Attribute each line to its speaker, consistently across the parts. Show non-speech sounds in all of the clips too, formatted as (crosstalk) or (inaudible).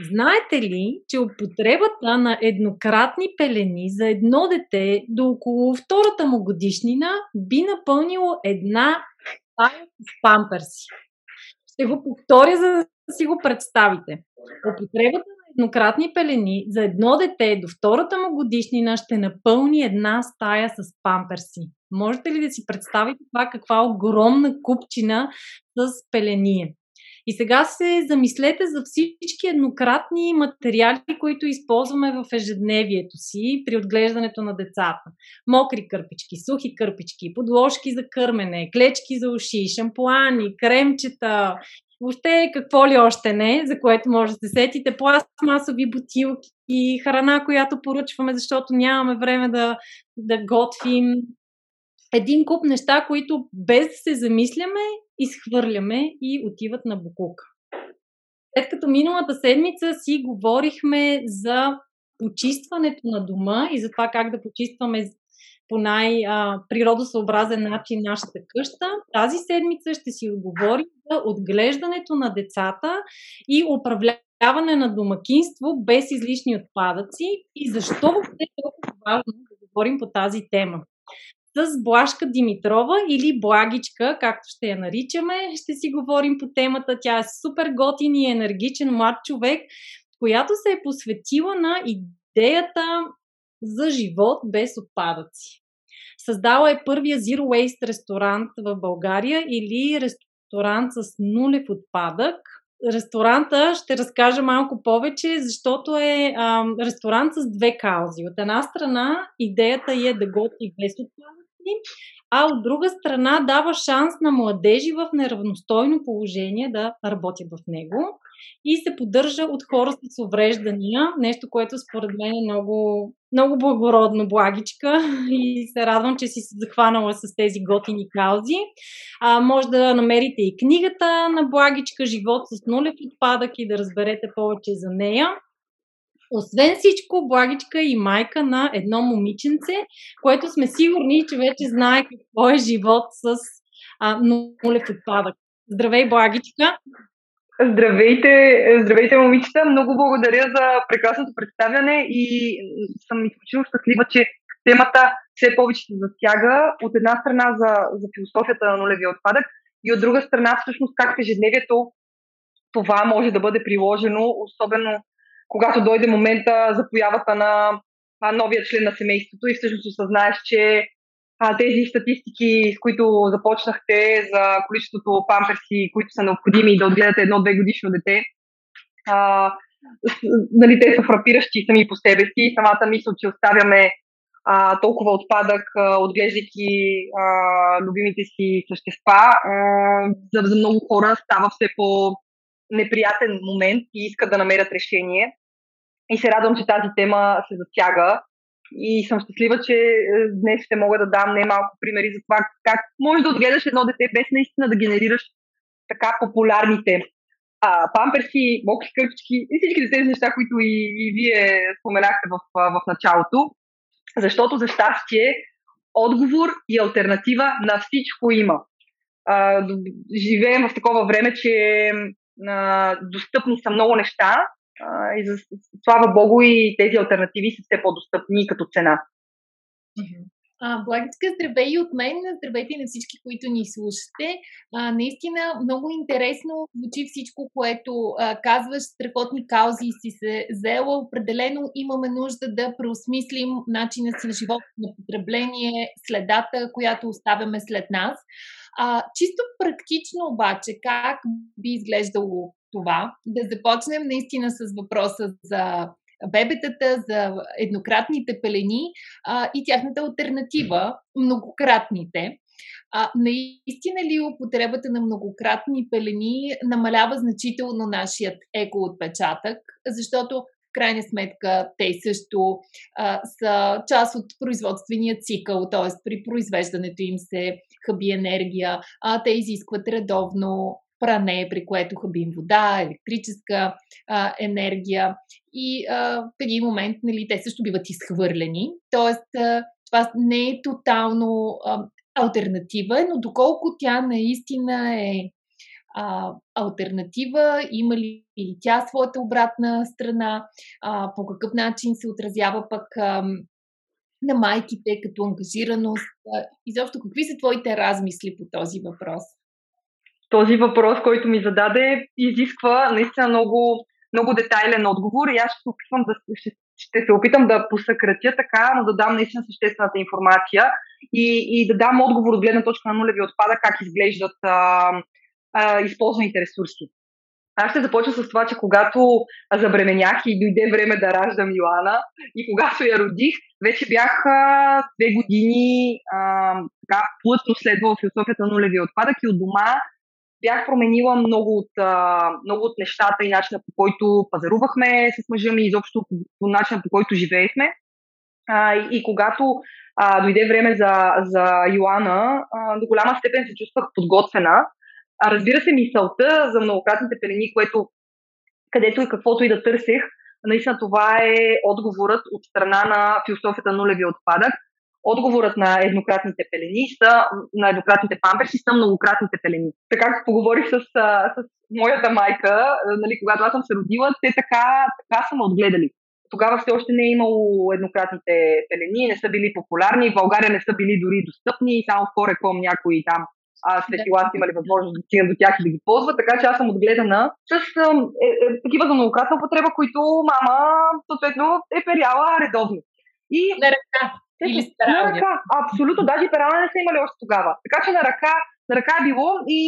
Speaker 1: Знаете ли, че употребата на еднократни пелени за едно дете до около втората му годишнина би напълнило една стая с памперси? Ще го повторя, за да си го представите. Употребата на еднократни пелени за едно дете до втората му годишнина ще напълни една стая с памперси. Можете ли да си представите това каква огромна купчина с пеление? И сега се замислете за всички еднократни материали, които използваме в ежедневието си при отглеждането на децата. Мокри кърпички, сухи кърпички, подложки за кърмене, клечки за уши, шампуани, кремчета, въобще какво ли още не, за което може да се сетите, пластмасови бутилки и храна, която поръчваме, защото нямаме време да, да готвим. Един куп неща, които без да се замисляме, изхвърляме и отиват на букука. След като миналата седмица си говорихме за почистването на дома и за това как да почистваме по най-природосъобразен начин нашата къща. Тази седмица ще си отговорим за отглеждането на децата и управляване на домакинство без излишни отпадъци и защо въобще е толкова важно да говорим по тази тема с Блашка Димитрова или Благичка, както ще я наричаме. Ще си говорим по темата. Тя е супер готин и енергичен млад човек, която се е посветила на идеята за живот без отпадъци. Създала е първия Zero Waste ресторант в България или ресторант с нулев отпадък. Ресторанта ще разкажа малко повече, защото е а, ресторант с две каузи. От една страна идеята е да готви без отпадък а от друга страна дава шанс на младежи в неравностойно положение да работят в него и се поддържа от хора с увреждания, нещо, което според мен е много, много благородно, благичка (laughs) и се радвам, че си се захванала с тези готини каузи. А, може да намерите и книгата на Благичка Живот с нулев отпадък и да разберете повече за нея. Освен всичко, Благичка и майка на едно момиченце, което сме сигурни, че вече знае какво е живот с а, нулев отпадък. Здравей, Благичка!
Speaker 2: Здравейте, здравейте, момичета! Много благодаря за прекрасното представяне и съм изключително щастлива, че темата все повече се засяга. От една страна за, за философията на нулевия отпадък и от друга страна всъщност как в ежедневието това може да бъде приложено, особено когато дойде момента за появата на а, новия член на семейството и всъщност осъзнаеш, че а, тези статистики, с които започнахте за количеството памперси, които са необходими да отгледате едно-две годишно дете, а, нали, те са фрапиращи сами по себе си. Самата мисъл, че оставяме а, толкова отпадък, отглеждайки любимите си същества, а, за, за много хора става все по неприятен момент и искат да намерят решение. И се радвам, че тази тема се засяга. И съм щастлива, че е, днес ще мога да дам немалко примери за това как можеш да отгледаш едно дете без наистина да генерираш така популярните а, памперси, мокри кърпички и всички тези неща, които и, и вие споменахте в, в началото. Защото за щастие отговор и альтернатива на всичко има. А, живеем в такова време, че а, достъпни са много неща а, и за слава Богу и тези альтернативи са все по-достъпни като цена.
Speaker 3: А, Благичка, здравей и от мен, здравейте на всички, които ни слушате. А, наистина много интересно звучи всичко, което а, казваш, страхотни каузи си се взела. Определено имаме нужда да преосмислим начина си на живота на потребление, следата, която оставяме след нас. А, чисто практично обаче, как би изглеждало това? Да започнем наистина с въпроса за бебетата, за еднократните пелени а, и тяхната альтернатива, многократните. А, наистина ли употребата на многократни пелени намалява значително нашият екоотпечатък? Защото в крайна сметка те също а, са част от производствения цикъл, т.е. при произвеждането им се хъби енергия, а те изискват редовно пране, при което хабим вода, електрическа а, енергия и а, в един момент нали, те също биват изхвърлени. Тоест, а, това не е тотално а, альтернатива, но доколко тя наистина е а, альтернатива, има ли и тя своята обратна страна, а, по какъв начин се отразява пък а, на майките като ангажираност. Изобщо, какви са твоите размисли по този въпрос?
Speaker 2: Този въпрос, който ми зададе, изисква наистина много, много детайлен отговор и аз ще се опитвам да, ще, ще се опитам да посъкратя така, но да дам наистина съществената информация и, и да дам отговор от гледна точка на нулеви отпада, как изглеждат а, а, използваните ресурси. Аз ще започна с това, че когато забременях и дойде време да раждам Йоана и когато я родих, вече бях две години а, така, плътно следвала философията на нулеви отпадък и от дома бях променила много от, а, много от нещата и начина по който пазарувахме с мъжа ми, изобщо по, по начина по който живеехме. А, и, и когато а, дойде време за, за Йоана, а, до голяма степен се чувствах подготвена. А разбира се, мисълта за многократните пелени, което където и каквото и да търсех, наистина това е отговорът от страна на философията нулевия отпадък. Отговорът на еднократните пелени са, на еднократните памперси са многократните пелени. Така как поговорих с, с моята майка, нали, когато аз съм се родила, те така, така са ме отгледали. Тогава все още не е имало еднократните пелени, не са били популярни, в България не са били дори достъпни, само в Кореком някои там а, светила са имали възможност да стигнат до тях и да ги ползват, така че аз съм отгледана с е, е, такива за многократна употреба, които мама съответно е перяла редовно.
Speaker 3: И на ръка. Или
Speaker 2: на ръка. Абсолютно. Даже перални не са имали още тогава. Така че на ръка, на ръка е било и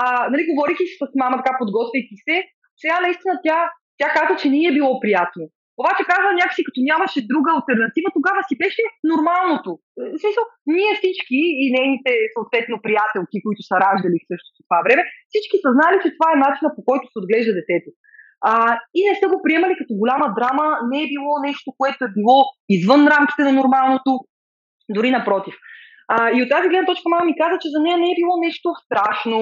Speaker 2: а, нали, говорих и с мама така подготвяйки се. Сега наистина тя, тя каза, че не е било приятно. Обаче каза някакси, като нямаше друга альтернатива, тогава си беше нормалното. Е, смисъл, ние всички и нейните съответно приятелки, които са раждали в същото това време, всички са знали, че това е начинът по който се отглежда детето. А, и не са го приемали като голяма драма, не е било нещо, което е било извън рамките на нормалното, дори напротив. А, и от тази гледна точка мама ми каза, че за нея не е било нещо страшно,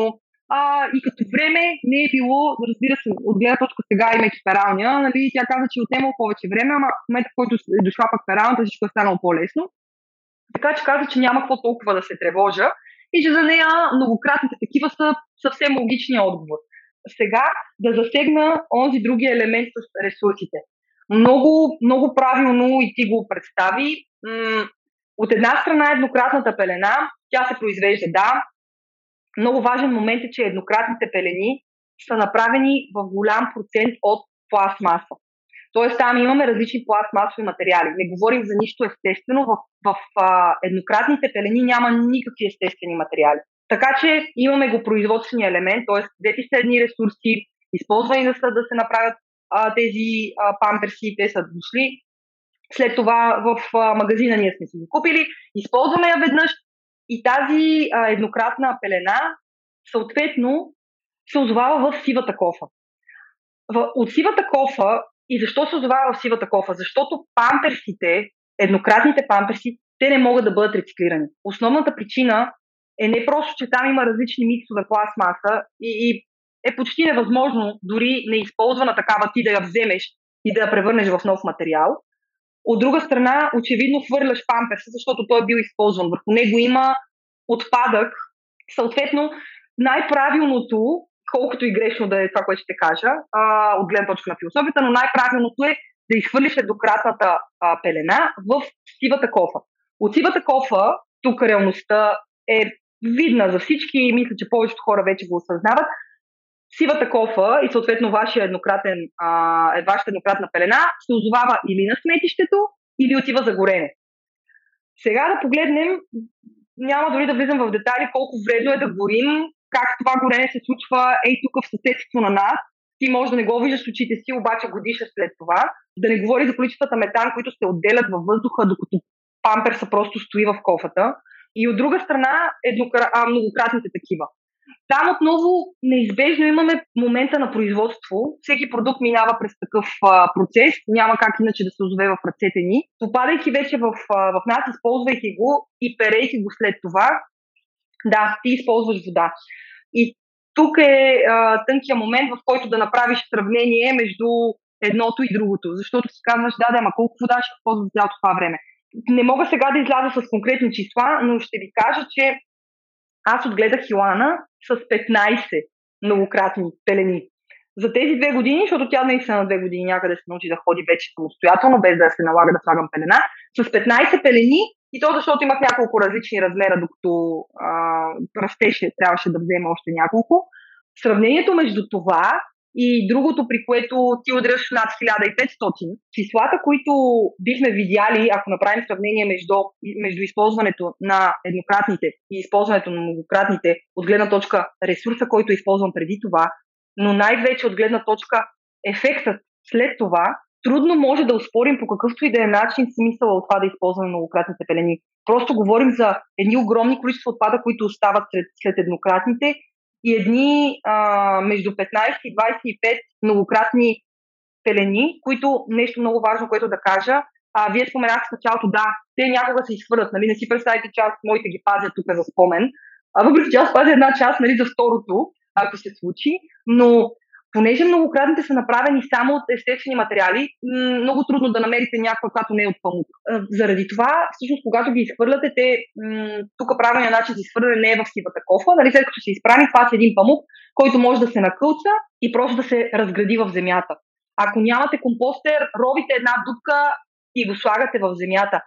Speaker 2: а, и като време не е било, разбира се, от гледна точка сега имайки пералня, нали, тя каза, че е отнемало повече време, ама в момента, в който е дошла пак пералната, всичко е станало по-лесно. Така че каза, че няма какво толкова да се тревожа и че за нея многократните такива са съвсем логичния отговор. Сега да засегна онзи другия елемент с ресурсите. Много, много правилно и ти го представи. От една страна еднократната пелена, тя се произвежда, да, много важен момент е, че еднократните пелени са направени в голям процент от пластмаса. Тоест там имаме различни пластмасови материали. Не говорим за нищо естествено. В, в а, еднократните пелени няма никакви естествени материали. Така че имаме го производствения елемент, т.е. взети са едни ресурси, използвани да, са, да се направят а, тези а, памперси, те са дошли. След това в а, магазина ние сме си ги купили, използваме я веднъж, и тази а, еднократна пелена, съответно, се озовава в сивата кофа. В, от сивата кофа, и защо се озовава в сивата кофа? Защото памперсите, еднократните памперси, те не могат да бъдат рециклирани. Основната причина е не просто, че там има различни миксове пластмаса и, и е почти невъзможно, дори неизползвана такава, ти да я вземеш и да я превърнеш в нов материал. От друга страна, очевидно хвърляш памперса, защото той е бил използван. Върху него има отпадък. Съответно, най-правилното, колкото и грешно да е това, което ще кажа, а, от гледна точка на философията, но най-правилното е да изхвърлиш еднократната а, пелена в сивата кофа. От сивата кофа, тук реалността е видна за всички и мисля, че повечето хора вече го осъзнават, сивата кофа и съответно вашия еднократен, а, е, вашата еднократна пелена се озовава или на сметището, или отива за горене. Сега да погледнем, няма дори да влизам в детайли колко вредно е да горим, как това горене се случва ей тук в съседство на нас. Ти може да не го виждаш очите си, обаче годиша след това. Да не говори за количествата метан, които се отделят във въздуха, докато памперса просто стои в кофата. И от друга страна еднокра... многократните такива. Там отново неизбежно имаме момента на производство. Всеки продукт минава през такъв а, процес, няма как иначе да се озове в ръцете ни. Попадайки вече в, а, в нас, използвайки го и перейки го след това, да, ти използваш вода. И тук е а, тънкия момент, в който да направиш сравнение между едното и другото. Защото си казваш, да, да, ама колко вода ще използвам цялото това време. Не мога сега да изляза с конкретни числа, но ще ви кажа, че аз отгледах Йоана с 15 многократни пелени. За тези две години, защото тя наистина на две години някъде се научи да ходи вече самостоятелно, без да се налага да слагам пелена, с 15 пелени и то защото имах няколко различни размера, докато а, растеше, трябваше да взема още няколко. Сравнението между това и другото, при което ти удряш над 1500, числата, които бихме видяли, ако направим сравнение между, между използването на еднократните и използването на многократните, от гледна точка ресурса, който използвам преди това, но най-вече от гледна точка ефектът след това, трудно може да успорим по какъвто и да е начин смисъла от това да използваме многократните пелени. Просто говорим за едни огромни количества отпада, които остават след, след еднократните и едни а, между 15 и 25 многократни пелени, които нещо много важно, което да кажа. А, вие споменахте в началото, да, те някога се изхвърлят, нали? Не си представите, аз моите ги пазя тук за спомен. А въпреки че аз пазя една част нали, за второто, ако се случи, но понеже многократните са направени само от естествени материали, много трудно да намерите някаква, която не е от памук. Заради това, всъщност, когато ги изхвърляте, те, тук правилният начин за изхвърляне не е в сивата кофа, нали, след като се изправи, това е един памук, който може да се накълца и просто да се разгради в земята. Ако нямате компостер, робите една дупка и го слагате в земята.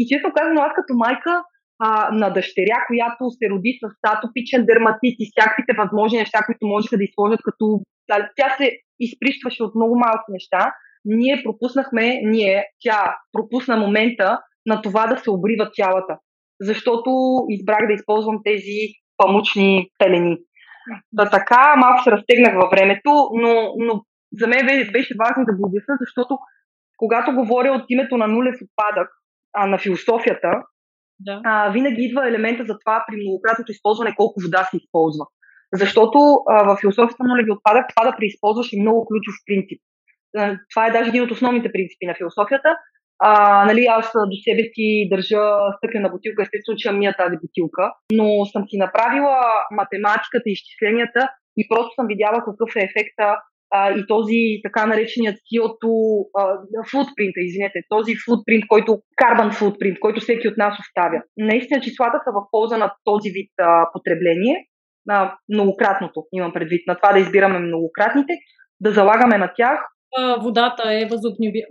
Speaker 2: И често казвам, аз като майка а, на дъщеря, която се роди с атопичен дерматит и всякаквите възможни неща, които можеха да изложат като тя се изприщваше от много малки неща. Ние пропуснахме, ние, тя пропусна момента на това да се обрива цялата. Защото избрах да използвам тези памучни пелени. Да, така малко се разтегнах във времето, но, но за мен беше важно да го обясня, защото когато говоря от името на нулев отпадък, а, на философията, да. а, винаги идва елемента за това при многократното използване колко вода се използва. Защото а, в философията на нулеви отпадък това да преизползваш е много ключов принцип. Това е даже един от основните принципи на философията. А, нали, аз до себе си държа стъклена бутилка, естествено, че мия тази бутилка, но съм си направила математиката и изчисленията и просто съм видяла какъв е ефекта а, и този така нареченият CO2 футпринт, извинете, този футпринт, който, карбан футпринт, който всеки от нас оставя. Наистина числата са в полза на този вид а, потребление, на многократното, имам предвид, на това да избираме многократните, да залагаме на тях.
Speaker 1: Водата е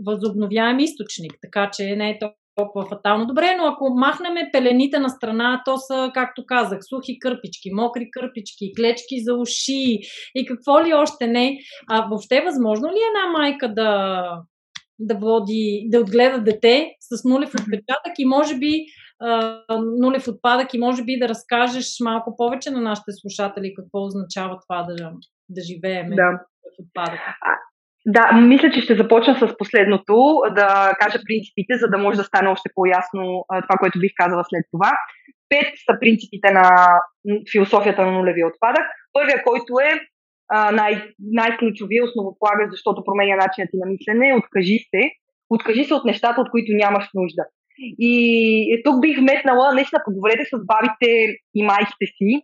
Speaker 1: възобновяем източник, така че не е толкова фатално добре, но ако махнем пелените на страна, то са, както казах, сухи кърпички, мокри кърпички, клечки за уши и какво ли още не. А въобще възможно ли е една майка да, да води, да отгледа дете с нулев отпечатък и може би нулев отпадък и може би да разкажеш малко повече на нашите слушатели какво означава това да, да живеем
Speaker 2: да.
Speaker 1: отпадък.
Speaker 2: Да, мисля, че ще започна с последното, да кажа принципите, за да може да стане още по-ясно това, което бих казала след това. Пет са принципите на философията на нулевия отпадък. Първия, който е най- най-ключовия основополагащ, защото променя начинът ти на мислене, откажи се. Откажи се от нещата, от които нямаш нужда. И тук бих вметнала, наистина поговорете с бабите и майките си,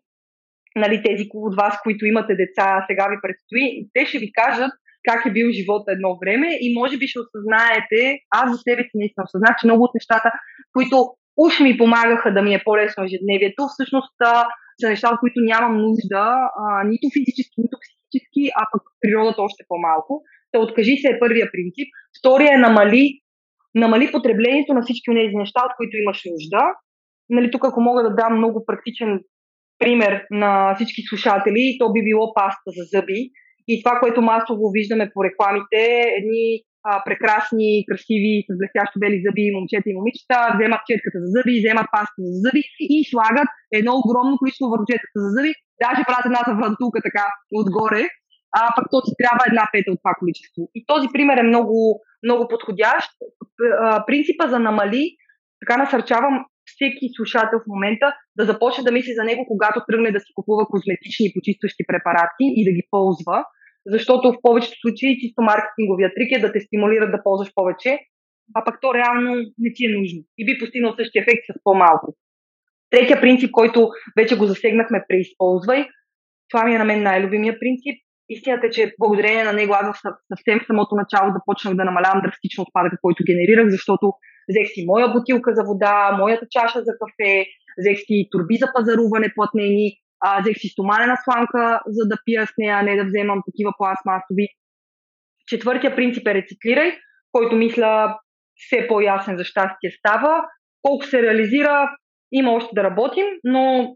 Speaker 2: нали, тези от вас, които имате деца, сега ви предстои, те ще ви кажат как е бил живот едно време и може би ще осъзнаете, аз за себе си наистина осъзнах, че много от нещата, които уж ми помагаха да ми е по-лесно ежедневието, всъщност са неща, от които нямам нужда, а, нито физически, нито психически, а пък природата още по-малко. Та откажи се е първия принцип. Втория е намали намали потреблението на всички тези неща, от които имаш нужда. Нали, тук, ако мога да дам много практичен пример на всички слушатели, то би било паста за зъби. И това, което масово виждаме по рекламите, едни а, прекрасни, красиви, с блестящо бели зъби момчета и момичета, вземат четката за зъби, вземат паста за зъби и слагат едно огромно количество върху четката за зъби, даже правят една заврантулка така отгоре, а пък то ти трябва една пета от това количество. И този пример е много, много подходящ. Принципа за намали, така насърчавам всеки слушател в момента да започне да мисли за него, когато тръгне да си купува козметични и почистващи препарати и да ги ползва, защото в повечето случаи чисто маркетинговия трик е да те стимулират да ползваш повече, а пък то реално не ти е нужно и би постигнал същия ефект с по-малко. Третия принцип, който вече го засегнахме, преизползвай. Това ми е на мен най-любимия принцип. Истината е, че благодарение на него аз съвсем в самото начало започнах да намалявам драстично отпадъка, който генерирах, защото взех си моя бутилка за вода, моята чаша за кафе, взех си турби за пазаруване платнени, а, взех си стоманена сламка, за да пия с нея, а не да вземам такива пластмасови. Четвъртия принцип е рециклирай, който мисля все по-ясен за щастие става. Колко се реализира, има още да работим, но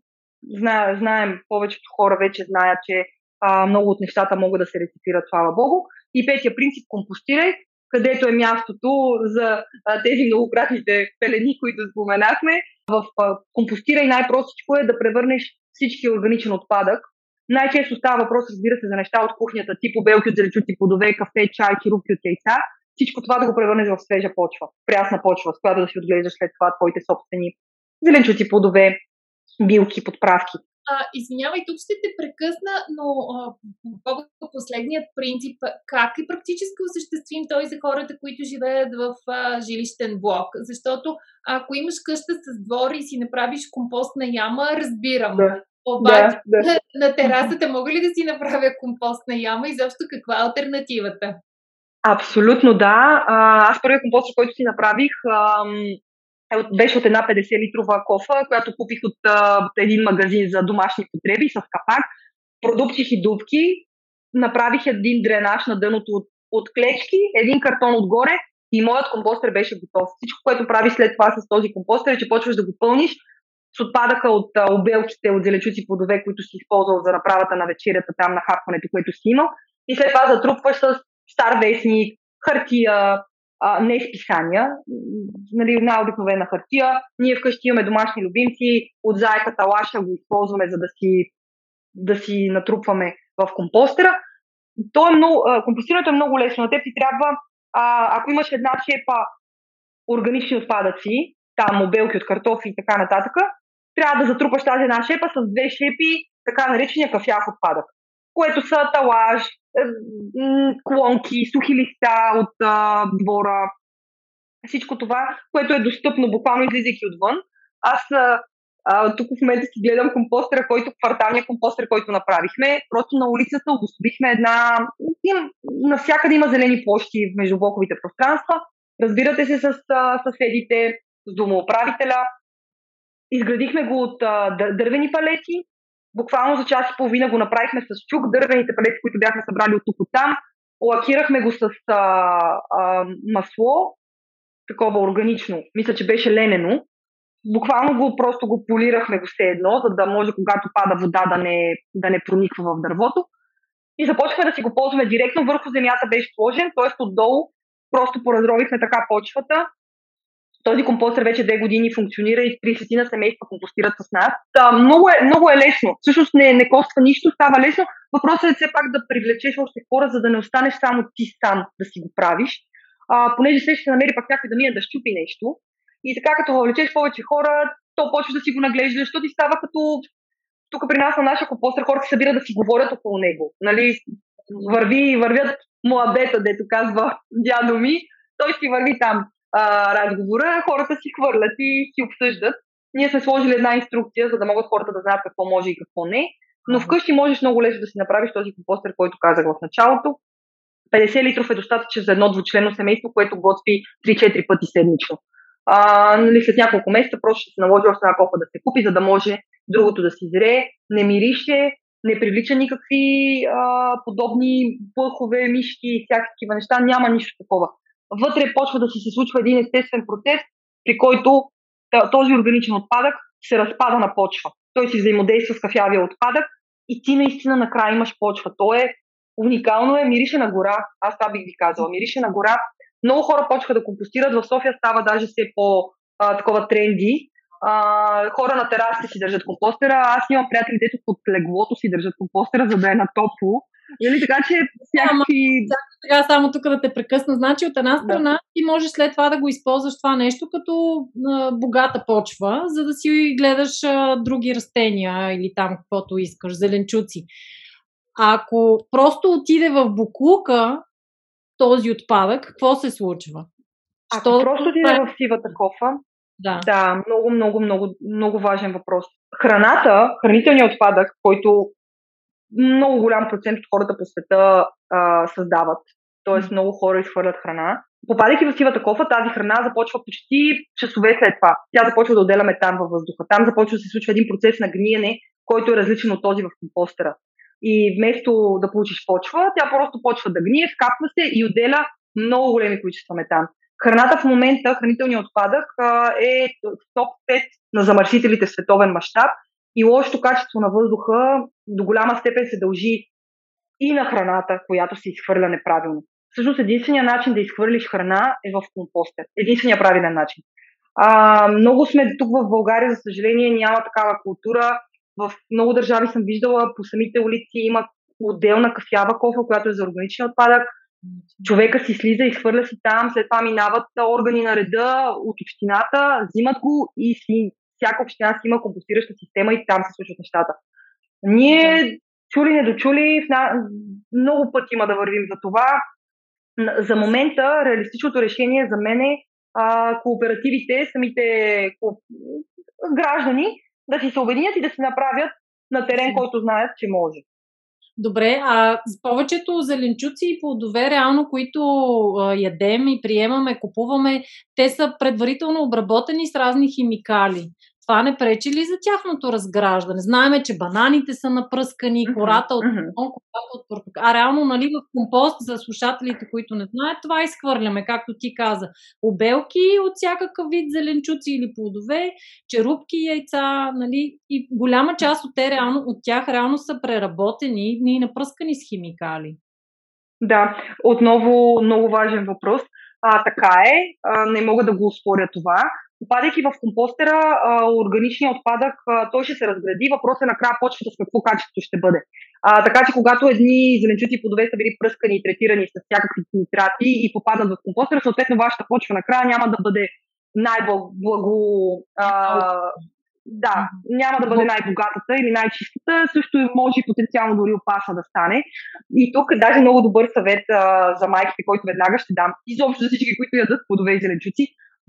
Speaker 2: зна, знаем, повечето хора вече знаят, че а, много от нещата могат да се рециклират, слава Богу. И петия принцип компостирай, където е мястото за а, тези многократните пелени, които споменахме. В компостирай най-простичко е да превърнеш всички органичен отпадък. Най-често става въпрос, разбира се, за неща от кухнята, тип обелки от зеленчуци, плодове, кафе, чай, чирупки от яйца. Всичко това да го превърнеш в свежа почва, прясна почва, с която да си отглеждаш след това твоите собствени зеленчуци, плодове, билки, подправки.
Speaker 3: А, извинявай, тук ще те прекъсна, но по последният принцип, как е практически осъществим той за хората, които живеят в а, жилищен блок? Защото ако имаш къща с двор и си направиш компостна яма, разбирам. Да. Обаче да, да. На, на терасата мога ли да си направя компостна яма и защо каква е альтернативата?
Speaker 2: Абсолютно да. Аз първият компост, който си направих, беше от една 50-литрова кофа, която купих от а, един магазин за домашни потреби с капак. Продупчих и дубки, направих един дренаж на дъното от, от клечки, един картон отгоре и моят компостър беше готов. Всичко, което прави след това с този компостър е, че почваш да го пълниш с отпадака от а, обелките, от зеленчуци плодове, които си използвал за направата на вечерята, там на хапването, което си имал. И след това затрупваш с стар вестник, хартия, а, не списания, нали, най-обикновена хартия. Ние вкъщи имаме домашни любимци, от заеката лаша го използваме, за да си, да си натрупваме в компостера. То е много, компостирането е много лесно. На теб ти трябва, а, ако имаш една шепа органични отпадъци, там обелки от картофи и така нататък, трябва да затрупаш тази една шепа с две шепи, така наречения кафяв отпадък, което са талаж, клонки, сухи листа от а, двора, всичко това, което е достъпно, буквално излизайки отвън. Аз а, тук в момента си гледам компостера, който, кварталния компостер, който направихме. Просто на улицата обособихме една... Им, навсякъде има зелени площи между блоковите пространства. Разбирате се с а, съседите, с домоуправителя. Изградихме го от а, дървени палети, буквално за час и половина го направихме с чук, дървените палети, които бяхме събрали от тук от там. Лакирахме го с а, а, масло, такова органично. Мисля, че беше ленено. Буквално го просто го полирахме го все едно, за да може, когато пада вода, да не, да не прониква в дървото. И започнахме да си го ползваме директно. Върху земята беше сложен, т.е. отдолу просто поразровихме така почвата този компостър вече две години функционира и 30 на семейства компостират с нас. Та, много, е, много е лесно. Всъщност не, не коства нищо, става лесно. Въпросът е все пак да привлечеш още хора, за да не останеш само ти сам да си го правиш. А, понеже се ще намери пак някой да мине да щупи нещо. И така като въвлечеш повече хора, то почва да си го наглежда, защото ти става като тук при нас на нашия компостър хората се събират да си говорят около него. Нали? Върви, вървят младета, дето казва дядо ми, той си върви там а, разговора, хората си хвърлят и си обсъждат. Ние сме сложили една инструкция, за да могат хората да знаят какво може и какво не. Но вкъщи можеш много лесно да си направиш този компостер, който казах в началото. 50 литров е достатъчен за едно двучлено семейство, което готви 3-4 пъти седмично. А, нали, след няколко месеца просто ще се наложи още една кофа да се купи, за да може другото да си зрее, не мирише, не привлича никакви а, подобни пъхове, мишки и всякакви такива неща. Няма нищо такова вътре почва да се случва един естествен процес, при който този органичен отпадък се разпада на почва. Той си взаимодейства с кафявия отпадък и ти наистина накрая имаш почва. То е уникално, е, мирише на гора. Аз това бих ви казала. Мирише на гора. Много хора почваха да компостират. В София става даже все по такова тренди. А, хора на терасите си държат компостера, аз имам приятели, дето под леглото си държат компостера, за да е на топло. Или така, че всякакви...
Speaker 1: Сега само тук да те прекъсна. Значи от една страна да. ти можеш след това да го използваш това нещо като а, богата почва, за да си гледаш а, други растения или там каквото искаш, зеленчуци. Ако просто отиде в буклука този отпадък, какво се случва?
Speaker 2: Ако Що... просто отиде в сивата кофа, да. да, много, много, много, много важен въпрос. Храната, хранителният отпадък, който много голям процент от хората по света а, създават, т.е. много хора изхвърлят храна, попадайки в сивата кофа, тази храна започва почти часове след това. Тя започва да отделя метан във въздуха. Там започва да се случва един процес на гниене, който е различен от този в компостера. И вместо да получиш почва, тя просто почва да гние, скапва се и отделя много големи количества метан. Храната в момента, хранителният отпадък, е топ 5 на замърсителите в световен мащаб и лошото качество на въздуха до голяма степен се дължи и на храната, която се изхвърля неправилно. Всъщност единственият начин да изхвърлиш храна е в компостер. Единственият правилен начин. А, много сме тук в България, за съжаление, няма такава култура. В много държави съм виждала, по самите улици има отделна кафява кофа, която е за органичен отпадък човека си слиза, изхвърля си там, след това минават органи на реда от общината, взимат го и си, всяка община си има компостираща система и там се случват нещата. Ние, чули, не дочули, много пъти има да вървим за това. За момента реалистичното решение за мен е а, кооперативите, самите ко... граждани да си се обединят и да си направят на терен, който знаят, че може.
Speaker 1: Добре, а повечето зеленчуци и плодове, реално, които ядем и приемаме, купуваме, те са предварително обработени с разни химикали това не пречи ли за тяхното разграждане? Знаеме, че бананите са напръскани, кората от лимон, кората от портокал. А реално, нали, в компост за слушателите, които не знаят, това изхвърляме, както ти каза. Обелки от всякакъв вид зеленчуци или плодове, черупки, яйца, нали, и голяма част от, те, реално, от тях реално са преработени и напръскани с химикали.
Speaker 2: Да, отново много важен въпрос. А, така е, а, не мога да го успоря това попадайки в компостера, а, органичният отпадък, а, той ще се разгради. Въпросът е накрая почвата с какво качество ще бъде. А, така че когато едни зеленчуци плодове са били пръскани и третирани с всякакви нитрати и попадат в компостера, съответно вашата почва накрая няма да бъде най-благо... Да, няма да бъде най-богатата или най-чистата, също може и потенциално дори опасна да стане. И тук даже много добър съвет а, за майките, който веднага ще дам. Изобщо за всички, които ядат плодове и зеленчуци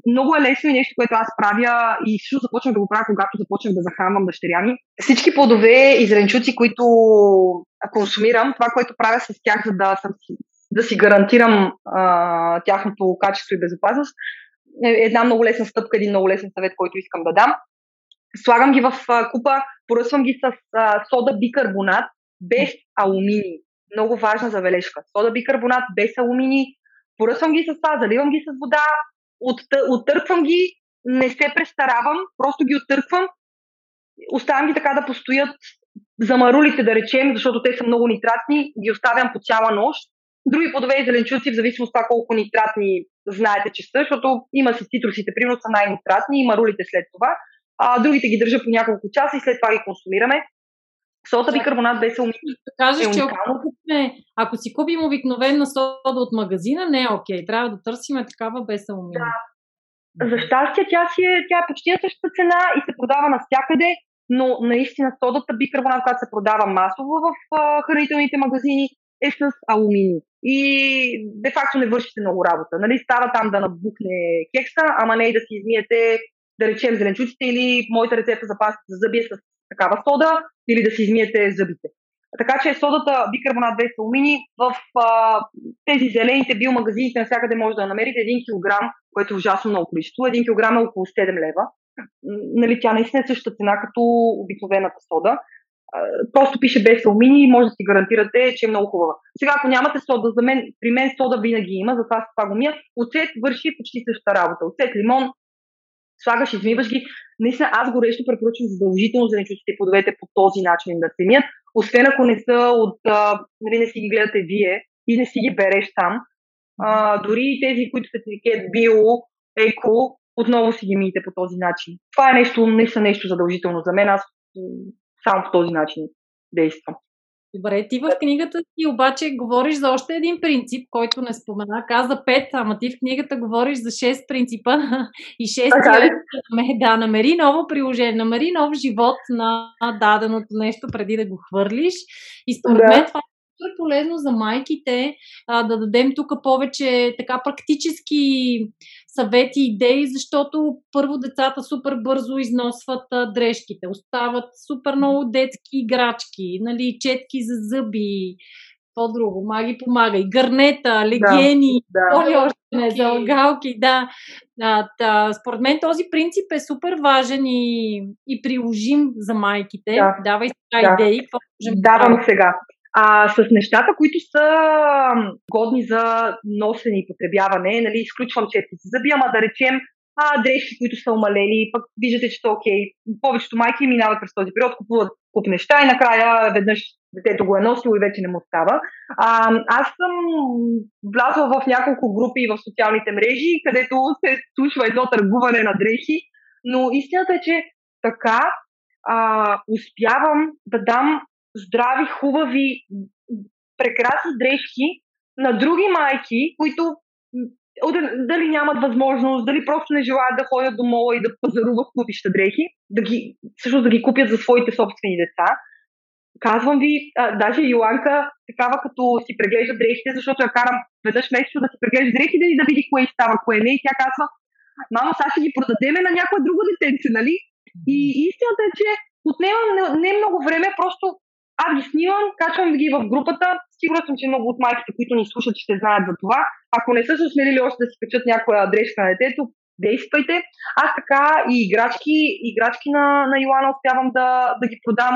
Speaker 2: много е лесно и нещо, което аз правя и също започнах да го правя, когато започнах да захранвам дъщеря ми. Всички плодове и зеленчуци, които консумирам, това, което правя с тях, за да, съм, да си гарантирам а, тяхното качество и безопасност, е една много лесна стъпка, един много лесен съвет, който искам да дам. Слагам ги в купа, поръсвам ги с а, сода бикарбонат без алумини. Много важна забележка. Сода бикарбонат без алумини. Поръсвам ги с това, заливам ги с вода, от, ги, не се престаравам, просто ги оттърквам, оставям ги така да постоят замарулите, да речем, защото те са много нитратни, ги оставям по цяла нощ. Други плодове и зеленчуци, в зависимост от това колко нитратни знаете, че са, защото има си цитрусите, примерно са най-нитратни и марулите след това. А другите ги държа по няколко часа и след това ги консумираме. Сода бикарбонат без.
Speaker 1: Да кажеш, е че ако, ако си купим обикновена сода от магазина, не е окей. Трябва да търсим такава без алуминий. Да.
Speaker 2: За щастие тя, си е, тя е почти на същата цена и се продава навсякъде, но наистина содата бикарбонат, която се продава масово в а, хранителните магазини, е с алуминий. И де-факто не вършите много работа. Нали? Става там да набухне кекса, ама не и да си измиете, да речем, зеленчуците или моята рецепта за паста за зъби е с такава сода или да си измиете зъбите. Така че содата бикарбонат без алумини в а, тези зелените биомагазините навсякъде може да намерите 1 кг, което е ужасно много количество. 1 кг е около 7 лева. Нали, тя наистина е същата цена като обикновената сода. А, просто пише без алумини и може да си гарантирате, че е много хубава. Сега, ако нямате сода, за мен, при мен сода винаги има, затова това го мия. Оцет върши почти същата работа. Оцет, лимон, слагаш, измиваш ги. Наистина, аз горещо препоръчвам задължително зеленчуците и плодовете по този начин да се мият, освен ако не са от, нали, не си ги гледате вие и не си ги береш там. А, дори тези, които са етикет био, еко, отново си ги миете по този начин. Това е нещо, не са нещо задължително за мен. Аз само по този начин действам.
Speaker 1: Добре, ти в книгата ти обаче говориш за още един принцип, който не спомена. Каза пет, ама ти в книгата говориш за шест принципа (laughs) и шест да, намери ново приложение, намери нов живот на даденото нещо преди да го хвърлиш. И според да. мен това супер полезно за майките а, да дадем тук повече така практически съвети, идеи, защото първо децата супер бързо износват а, дрежките, остават супер много детски играчки, нали, четки за зъби, по-друго, маги помага, и гърнета, легени, да, да. още не, залгалки, да. А, та, според мен този принцип е супер важен и, и приложим за майките. Да. Давай сега да. идеи. Какво
Speaker 2: Давам сега а, с нещата, които са годни за носене и потребяване, нали, изключвам четки за зъби, ама да речем а, дрехи, които са омалели, пък виждате, че са окей. Повечето майки минават през този период, купуват куп неща и накрая веднъж детето го е носило и вече не му става. А, аз съм влязла в няколко групи в социалните мрежи, където се случва едно търгуване на дрехи, но истината е, че така а, успявам да дам здрави, хубави, прекрасни дрехи на други майки, които дали нямат възможност, дали просто не желаят да ходят до мола и да пазаруват купища дрехи, да ги, също да ги купят за своите собствени деца. Казвам ви, а, даже Йоанка, такава като си преглежда дрехите, защото я карам веднъж месечно да си преглежда дрехите и да види кое става, кое не. И тя казва, мама, сега ще ги продадеме на някое друго детенце, нали? И истината е, че отнема не, не много време, просто аз ги снимам, качвам ги в групата. Сигурна съм, че много от майките, които ни слушат, ще знаят за това. Ако не са се осмелили още да си качат някоя дрежка на детето, действайте. Аз така и играчки, играчки на, на Йоана успявам да, да ги продам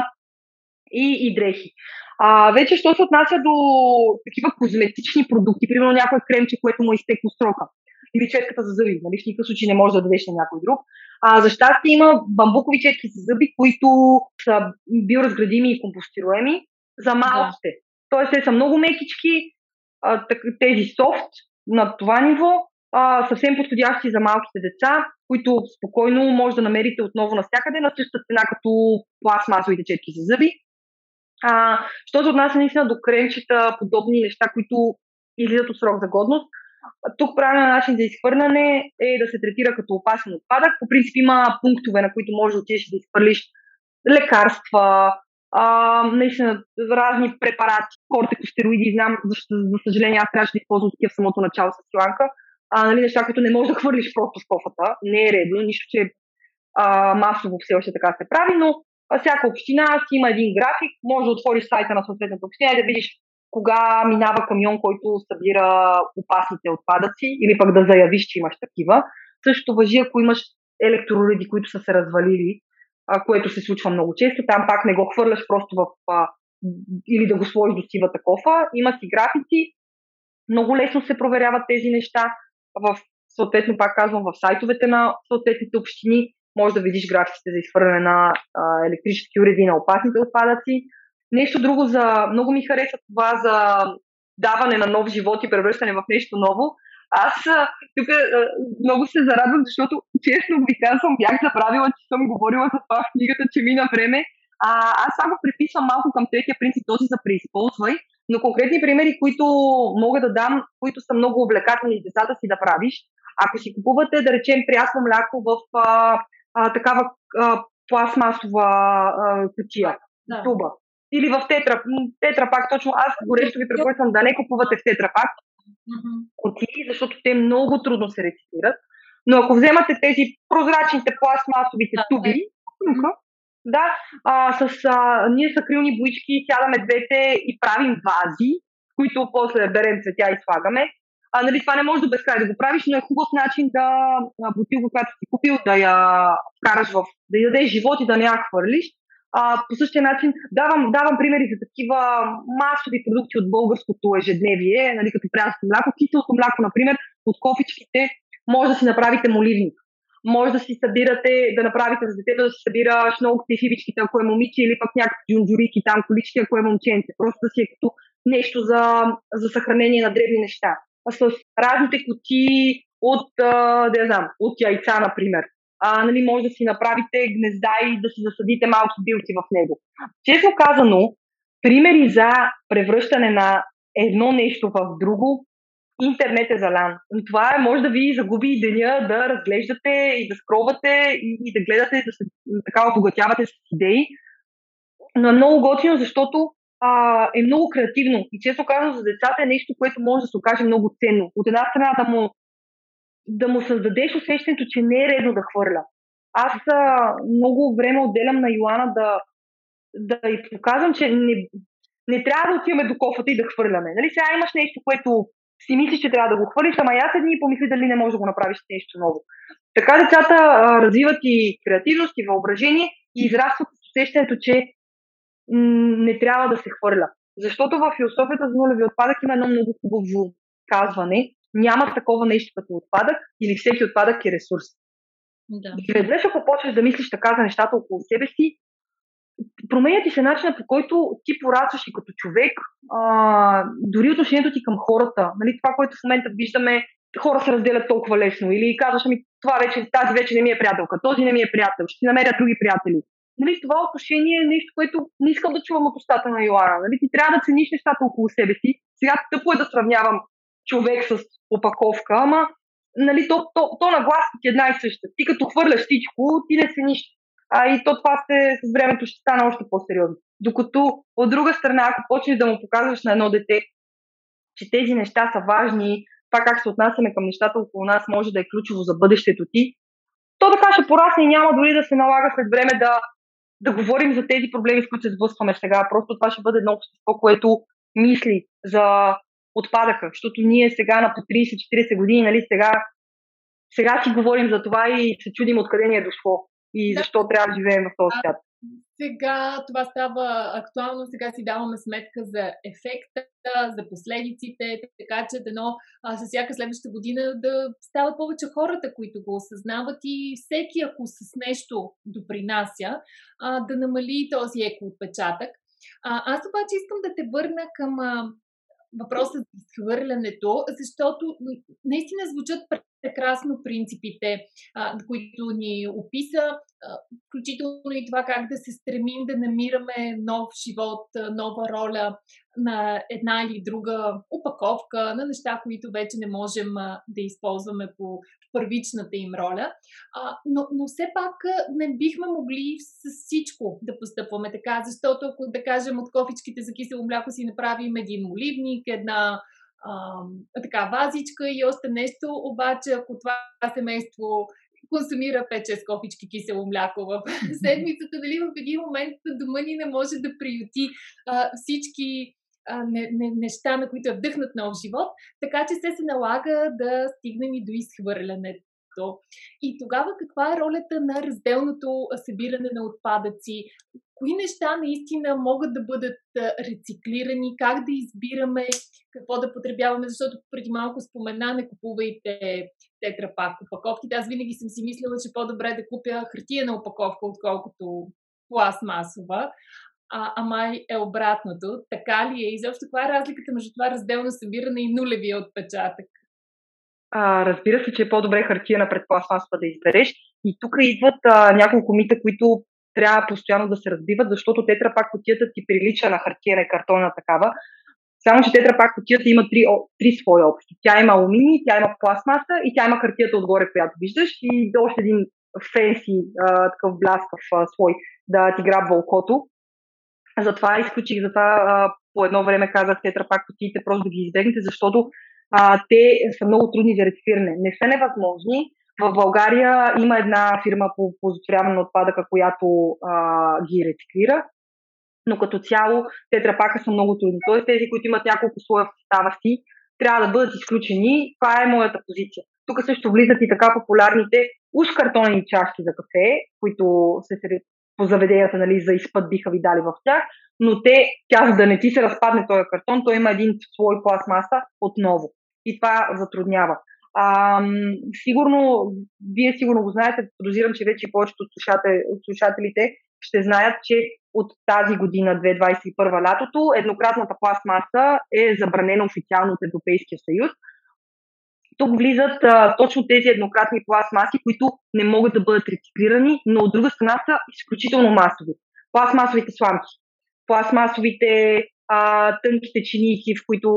Speaker 2: и, и дрехи. А, вече, що се отнася до такива козметични продукти, примерно някой кремче, което му е изтекло срока или четката за зъби. Нали? В никакъв случай не може да дадеш на някой друг. А, за щастие има бамбукови четки за зъби, които са биоразградими и компостируеми за малките. Да. Тоест, те са много мекички, а, тези софт на това ниво, а, съвсем подходящи за малките деца, които спокойно може да намерите отново навсякъде на същата цена като пластмасовите четки за зъби. А, що се отнася наистина до кремчета, подобни неща, които излизат от срок за годност, тук правилният начин за изхвърляне е да се третира като опасен отпадък. По принцип има пунктове, на които можеш да отидеш да изхвърлиш лекарства, а, наистина разни препарати, кортекостероиди, знам, защото за съжаление аз трябваше да използвам такива в самото начало с Йоанка. А, нали, неща, които не можеш да хвърлиш просто в кофата. Не е редно, нищо, че а, масово все още така се прави, но всяка община си има един график, може да отвориш сайта на съответната община и да видиш кога минава камион, който събира опасните отпадъци, или пък да заявиш, че имаш такива. Също въжи, ако имаш електроуреди, които са се развалили, а, което се случва много често. Там пак не го хвърляш просто в. А, или да го сложиш до сивата кофа. Има си графици. Много лесно се проверяват тези неща. В, съответно, пак казвам, в сайтовете на съответните общини може да видиш графиците за изхвърляне на а, електрически уреди на опасните отпадъци. Нещо друго за... Много ми хареса това за даване на нов живот и превръщане в нещо ново. Аз тук много се зарадвам, защото честно ви казвам, бях забравила, че съм говорила за това в книгата, че мина време. А, аз само приписвам малко към третия принцип, този за преизползвай, но конкретни примери, които мога да дам, които са много увлекателни децата си да правиш. Ако си купувате, да речем, прясно мляко в а, а, такава а, пластмасова а, кутия, да. туба, или в тетра, тетра пак точно. Аз горещо ви препоръчвам да не купувате в тетра пак кутии, защото те много трудно се рециклират. Но ако вземате тези прозрачните пластмасовите туби, да, да а, с, а, ние с акрилни боички сядаме двете и правим вази, които после берем цветя и слагаме. А, нали, това не може до безкрай да го правиш, но е хубав начин да бутилка, която си купил, да я вкараш в, да й дадеш живот и да не я хвърлиш. А, по същия начин давам, давам примери за такива масови продукти от българското ежедневие, нали, като пряско мляко. Киселото мляко, например, от кофичките може да си направите моливник. Може да си събирате, да направите за детето да си събираш много фибичките, ако е момиче, или пък някакви джунджурики там, колички, ако е момченце. Просто да си е като нещо за, за съхранение на древни неща. А с разните кутии от, да знам, от яйца, например. А, нали, може да си направите гнезда и да си засадите малки билки в него. Честно казано, примери за превръщане на едно нещо в друго, интернет е залян. Това е, може да ви загуби деня да разглеждате и да скровате и, и да гледате, да се така обогатявате с идеи. Но е много готино, защото а, е много креативно. И често казвам, за децата е нещо, което може да се окаже много ценно. От една страна да му, да му създадеш усещането, че не е редно да хвърля. Аз а, много време отделям на Йоана да, да и показвам, че не, не трябва да отиваме до кофата и да хвърляме. Нали? Сега имаш нещо, което си мислиш, че трябва да го хвърлиш, ама аз едни помисли дали не може да го направиш нещо ново. Така децата а, развиват и креативност, и въображение и израстват с усещането, че не трябва да се хвърля. Защото в философията за нулеви отпадък има едно много хубаво казване. Няма такова нещо като отпадък или всеки отпадък е ресурс. Да. И веднъж, ако почнеш да мислиш така за нещата около себе си, променя ти се начинът по който ти порасваш и като човек, а, дори отношението ти към хората. Нали, това, което в момента виждаме, хора се разделят толкова лесно. Или казваш ми, това вече, тази вече не ми е приятелка, този не ми е приятел, ще си намеря други приятели нали, това отношение е нещо, което не искам да чувам от устата на Йоана. Нали, ти трябва да цениш нещата около себе си. Сега тъпо е да сравнявам човек с опаковка, ама нали, то, то, то наглас е една и съща. Ти като хвърляш всичко, ти не цениш. А и то това се, с времето ще стане още по-сериозно. Докато от друга страна, ако почнеш да му показваш на едно дете, че тези неща са важни, това как се отнасяме към нещата около нас може да е ключово за бъдещето ти, то така ще порасне и няма дори да се налага след време да да говорим за тези проблеми, с които се сблъскваме сега. Просто това ще бъде едно общество, което мисли за отпадъка, защото ние сега на по 30-40 години, нали, сега, сега си говорим за това и се чудим откъде ни е дошло и защо трябва да живеем в този свят
Speaker 3: сега това става актуално, сега си даваме сметка за ефекта, за последиците, така че дано а, с всяка следваща година да стават повече хората, които го осъзнават и всеки, ако с нещо допринася, а, да намали този екоотпечатък. А, аз обаче искам да те върна към а, въпроса за изхвърлянето, защото наистина звучат прекрасно принципите, а, които ни описа, а, включително и това как да се стремим да намираме нов живот, нова роля на една или друга упаковка, на неща, които вече не можем да използваме по първичната им роля. А, но, но все пак не бихме могли с всичко да постъпваме така, защото ако да кажем от кофичките за кисело мляко си направим един оливник, една а, така вазичка и още нещо, обаче ако това семейство консумира 5-6 кофички кисело мляко в (laughs) седмицата, дали в един момент дома ни не може да приюти а, всички не, не, неща, на които е вдъхнат нов живот, така че се се налага да стигнем и до изхвърлянето. И тогава каква е ролята на разделното събиране на отпадъци? Кои неща наистина могат да бъдат рециклирани? Как да избираме какво да потребяваме? Защото преди малко спомена, не купувайте тетрапак упаковките. Аз винаги съм си мислила, че по-добре да купя хартиена упаковка, отколкото пластмасова а, а май е обратното. Така ли е? Изобщо каква е разликата между това разделно събиране и нулевия отпечатък?
Speaker 2: А, разбира се, че е по-добре хартия на предпластмасова да избереш. И тук идват а, няколко мита, които трябва постоянно да се разбиват, защото тетрапак котията ти прилича на хартия, на картона такава. Само, че тетрапак котията има три, три слоя общо. Тя има алуминий, тя има пластмаса и тя има хартията отгоре, която виждаш и още един фенси, такъв бляскав а, слой да ти грабва окото. Затова изключих, затова а, по едно време казах тетрапак кутиите, просто да ги избегнете, защото а, те са много трудни за рециклиране. Не са невъзможни. В България има една фирма по позотворяване на отпадъка, която а, ги рециклира, но като цяло тетрапака са много трудни. Тоест тези, които имат няколко слоя в състава си, трябва да бъдат изключени. Това е моята позиция. Тук също влизат и така популярните уж картонени чашки за кафе, които се по заведенията нали, за изпът биха ви дали в тях, но те, тя да не ти се разпадне този картон, той има един слой пластмаса отново. И това затруднява. А, сигурно, вие сигурно го знаете, подозирам, че вече повечето от, от слушателите ще знаят, че от тази година, 2021 лятото, еднократната пластмаса е забранена официално от Европейския съюз. Тук влизат а, точно тези еднократни пластмаси, които не могат да бъдат рециклирани, но от друга страна са изключително масови. Пластмасовите сламки, пластмасовите а, тънките чиники, в които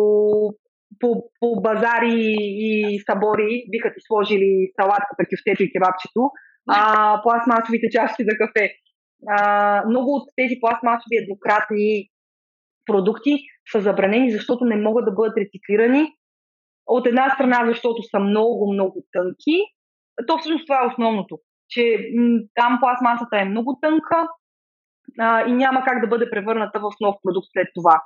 Speaker 2: по, по базари и събори биха ти сложили салатка, кюфтето и кебабчето, а, пластмасовите чашки за кафе. А, много от тези пластмасови еднократни продукти са забранени, защото не могат да бъдат рециклирани. От една страна, защото са много, много тънки. То всъщност това е основното, че там пластмасата е много тънка а, и няма как да бъде превърната в нов продукт след това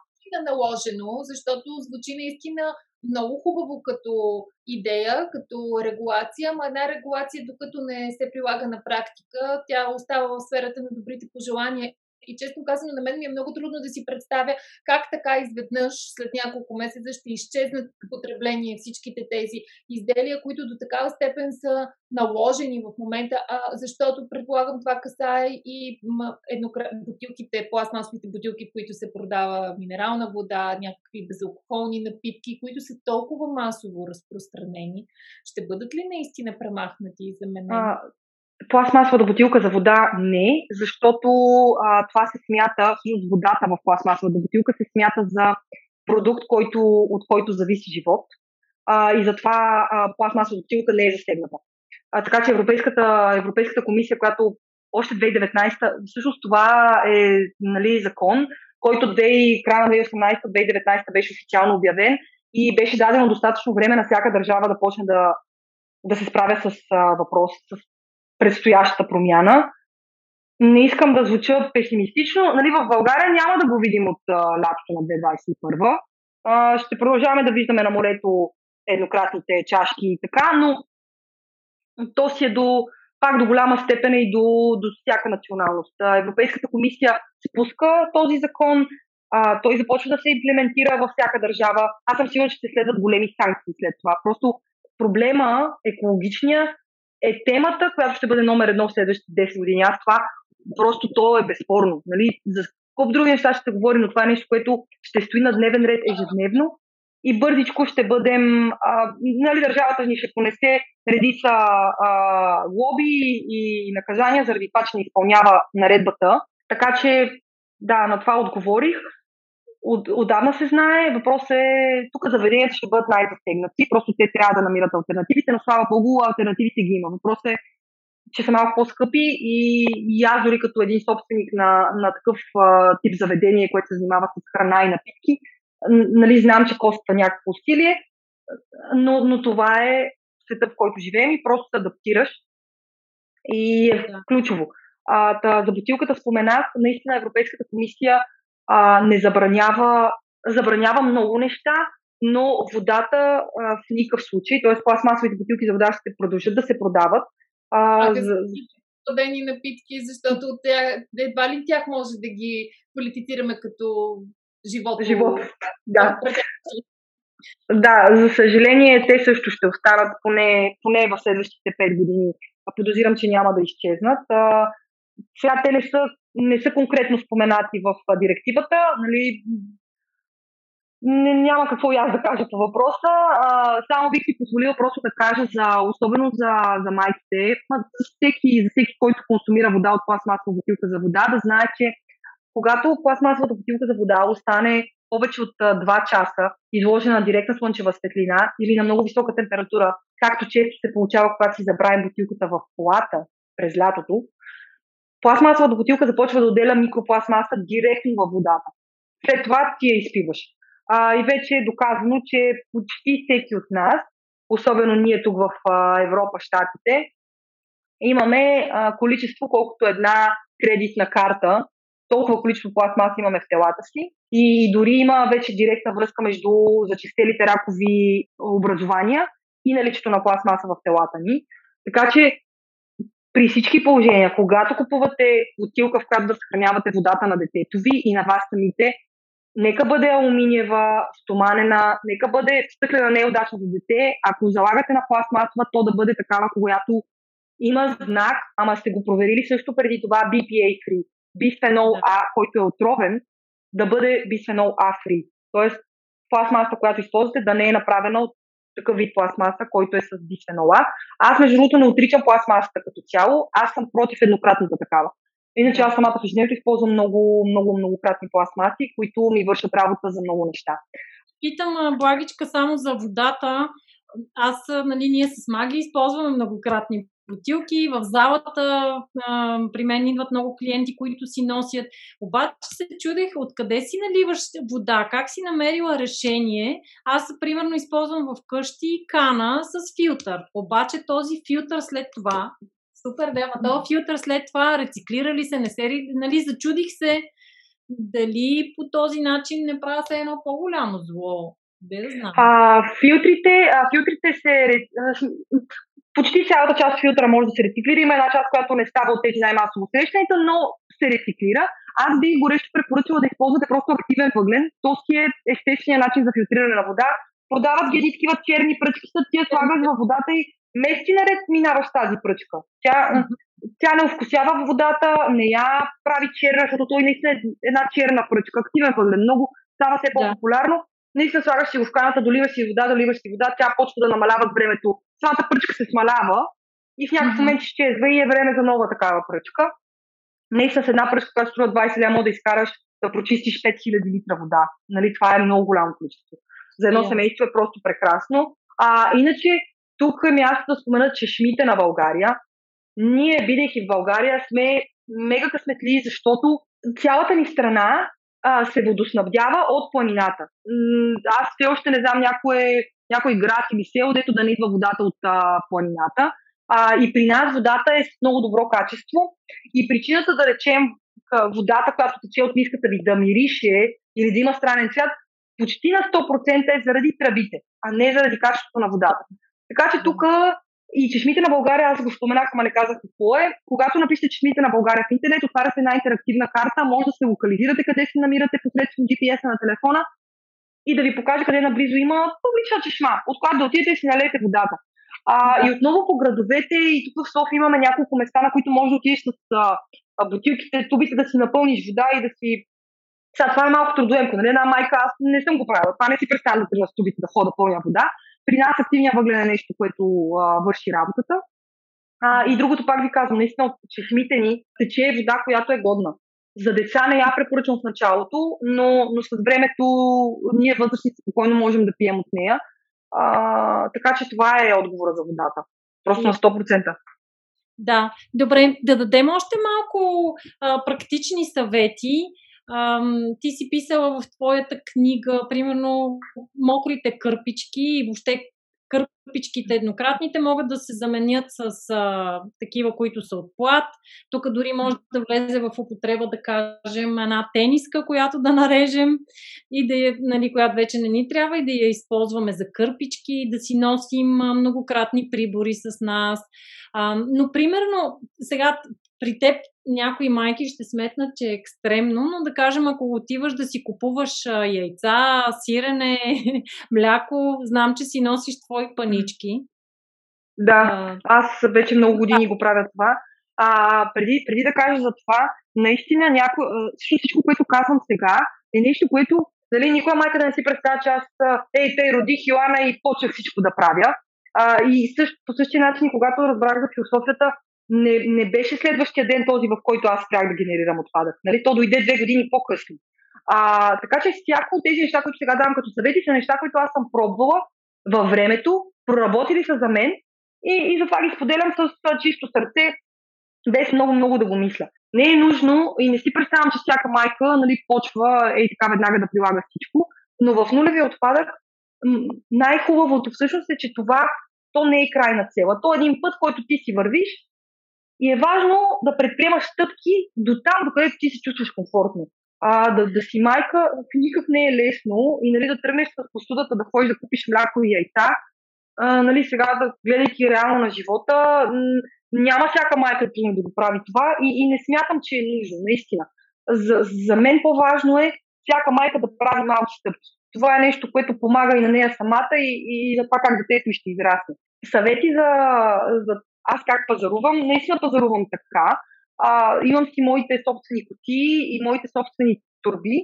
Speaker 3: наложено, защото звучи наистина много хубаво като идея, като регулация, ама една регулация, докато не се прилага на практика, тя остава в сферата на добрите пожелания и честно казано, на мен ми е много трудно да си представя как така изведнъж след няколко месеца ще изчезнат потребление всичките тези изделия, които до такава степен са наложени в момента, а, защото предполагам това касае и еднокра... бутилките, пластмасовите бутилки, в които се продава минерална вода, някакви безалкохолни напитки, които са толкова масово разпространени. Ще бъдат ли наистина премахнати и заменени?
Speaker 2: Пластмасовата бутилка за вода не, защото а, това се смята, всъщност водата в пластмасовата бутилка се смята за продукт, който, от който зависи живот. А, и затова пластмасовата бутилка не е засегната. А, така че Европейската, Европейската комисия, която още 2019, всъщност това е нали, закон, който 2, края на 2018-2019 беше официално обявен и беше дадено достатъчно време на всяка държава да почне да, да се справя с а, с предстоящата промяна. Не искам да звуча песимистично. Нали, в България няма да го видим от лятото на 2021. А, ще продължаваме да виждаме на морето еднократните чашки и така, но то си е до, пак до голяма степен и до, до всяка националност. Европейската комисия спуска този закон, а, той започва да се имплементира във всяка държава. Аз съм сигурна, че ще следват големи санкции след това. Просто проблема, екологичния, е темата, която ще бъде номер едно в следващите 10 години. Аз това просто то е безспорно. Нали? За куп други неща ще говорим, но това е нещо, което ще стои на дневен ред ежедневно и бързичко ще бъдем, а, нали, държавата ни ще понесе редица а, лоби и наказания заради това, че не изпълнява наредбата. Така че, да, на това отговорих от, отдавна се знае. Въпросът е, тук заведенията ще бъдат най-засегнати, просто те трябва да намират альтернативите, но слава Богу, альтернативите ги има. Въпросът е, че са малко по-скъпи и, и аз дори като един собственик на, на такъв а, тип заведение, което се занимава с храна и напитки, нали, знам, че коства някакво усилие, но, но това е света, в който живеем и просто се адаптираш и е ключово. А, та, за бутилката споменах, наистина Европейската комисия а, не забранява, забранява много неща, но водата а, в никакъв случай, т.е. пластмасовите бутилки за вода ще продължат да се продават.
Speaker 3: А, а за... студени напитки, защото тя, едва ли тях може да ги квалифицираме като живот.
Speaker 2: Живот, да. Да, за съжаление, те също ще останат поне, поне в следващите 5 години. Подозирам, че няма да изчезнат. А, сега те не са не са конкретно споменати в директивата. Нали, не, няма какво и аз да кажа по въпроса. А, само бих си позволила просто да кажа, за, особено за, за майките, за всеки, за всеки, който консумира вода от пластмасова бутилка за вода, да знае, че когато пластмасовата бутилка за вода остане повече от 2 часа изложена на директна слънчева светлина или на много висока температура, както често се получава, когато си забравим бутилката в колата през лятото, пластмасовата бутилка започва да отделя микропластмаса директно във водата. След това ти я изпиваш. А, и вече е доказано, че почти всеки от нас, особено ние тук в а, Европа, Штатите, имаме а, количество, колкото една кредитна карта, толкова количество пластмаса имаме в телата си и дори има вече директна връзка между зачистелите ракови образования и наличието на пластмаса в телата ни. Така че при всички положения, когато купувате бутилка, в която да съхранявате водата на детето ви и на вас самите, нека бъде алуминиева, стоманена, нека бъде стъклена, не е за дете. Ако залагате на пластмасова, то да бъде такава, която има знак, ама сте го проверили също преди това BPA free. Бисфенол А, който е отровен, да бъде бисфенол А free. Тоест, пластмаса, която използвате, да не е направена от такъв вид пластмаса, който е с дисфенола. Аз, между другото, не отричам пластмасата като цяло, аз съм против еднократната такава. Иначе аз самата в ежедневието използвам много, много, многократни пластмаси, които ми вършат работа за много неща.
Speaker 1: Питам, Благичка, само за водата. Аз, нали, ние с Маги използваме многократни бутилки. В залата а, при мен идват много клиенти, които си носят. Обаче се чудех откъде си наливаш вода, как си намерила решение. Аз, примерно, използвам в къщи кана с филтър. Обаче този филтър след това, супер, да, този филтър след това рециклира ли се, не се, нали, зачудих се дали по този начин не правя се едно по-голямо зло. Де да знам.
Speaker 2: А, филтрите, а, филтрите се почти цялата част филтъра може да се рециклира. Има една част, която не става от тези най-масово срещаните, но се рециклира. Аз бих горещо препоръчала да използвате просто активен въглен. То си е естественият начин за филтриране на вода. Продават ги такива черни пръчки, са ти я слагаш във водата и месеци наред минаваш тази пръчка. Тя, тя не овкусява водата, не я прави черна, защото той наистина е една черна пръчка. Активен въглен. Много става все по-популярно. Да наистина слагаш си го в каната, доливаш си вода, доливаш си вода, тя почва да намалява времето. Самата пръчка се смалява и в някакъв момент изчезва и е време за нова такава пръчка. Наистина с една пръчка, която струва 20 ляма да изкараш да прочистиш 5000 литра вода. Нали, това е много голямо количество. За едно yeah. семейство е просто прекрасно. А иначе, тук е място да спомена чешмите на България. Ние, бидейки в България, сме мега късметли, защото цялата ни страна а, се водоснабдява от планината. Аз все още не знам някой, някой град или село, дето да не идва водата от а, планината. А, и при нас водата е с много добро качество. И причината да речем водата, която тече от миската ви да мирише или да има странен цвят, почти на 100% е заради тръбите, а не заради качеството на водата. Така че тук и чешмите на България, аз го споменах, ама не казах какво е. Когато напишете чешмите на България в интернет, отваря се една интерактивна карта, може да се локализирате къде се намирате посредством GPS-а на телефона и да ви покаже къде наблизо има публична чешма, от която да отидете и си налеете водата. А, и отново по градовете, и тук в София имаме няколко места, на които може да отидеш с а, бутилките, тубите да си напълниш вода и да си сега това е малко трудоемко, нали? Една майка, аз не съм го правила. Това не си представям да тръгна с тубите да хода пълня вода. При нас активния въглен е нещо, което а, върши работата. А, и другото пак ви казвам, наистина от чешмите ни тече вода, която е годна. За деца не я препоръчвам в началото, но, но с времето ние възрастници спокойно можем да пием от нея. А, така че това е отговора за водата. Просто на 100%.
Speaker 1: Да, добре, да дадем още малко а, практични съвети ти си писала в твоята книга, примерно, мокрите кърпички и въобще кърпичките еднократните могат да се заменят с а, такива, които са от плат. Тук дори може да влезе в употреба, да кажем, една тениска, която да нарежем и да я, нали, която вече не ни трябва и да я използваме за кърпички, да си носим многократни прибори с нас. А, но, примерно, сега при теб някои майки ще сметнат, че е екстремно, но да кажем, ако отиваш да си купуваш яйца, сирене, (laughs) мляко, знам, че си носиш твои панички.
Speaker 2: Да, аз вече много години го правя това. А, преди, преди да кажа за това, наистина няко... всичко, което казвам сега, е нещо, което дали никоя майка да не си представя, че аз ей, те родих Йоана и почнах всичко да правя. А, и също, по същия начин, когато разбрах за философията, не, не беше следващия ден този, в който аз спрях да генерирам отпадък. Нали? То дойде две години по-късно. А, така че всяко от тези неща, които сега давам като съвети, са неща, които аз съм пробвала във времето, проработили са за мен и, и затова ги споделям с, чисто сърце, без много-много да го мисля. Не е нужно и не си представям, че всяка майка нали, почва ей така веднага да прилага всичко, но в нулевия отпадък най-хубавото всъщност е, че това то не е крайна цела. То е един път, който ти си вървиш и е важно да предприемаш стъпки до там, до ти се чувстваш комфортно. А, да, да си майка никак не е лесно и нали, да тръгнеш с посудата да ходиш да купиш мляко и яйца. А, нали, сега да гледайки реално на живота, няма всяка майка да да го прави това и, и не смятам, че е нужно, наистина. За, за мен по-важно е всяка майка да прави малки стъпки. Това е нещо, което помага и на нея самата и, и за това как детето ще израсне. Съвети за, за аз как пазарувам, наистина пазарувам така. А, имам си моите собствени кутии и моите собствени турби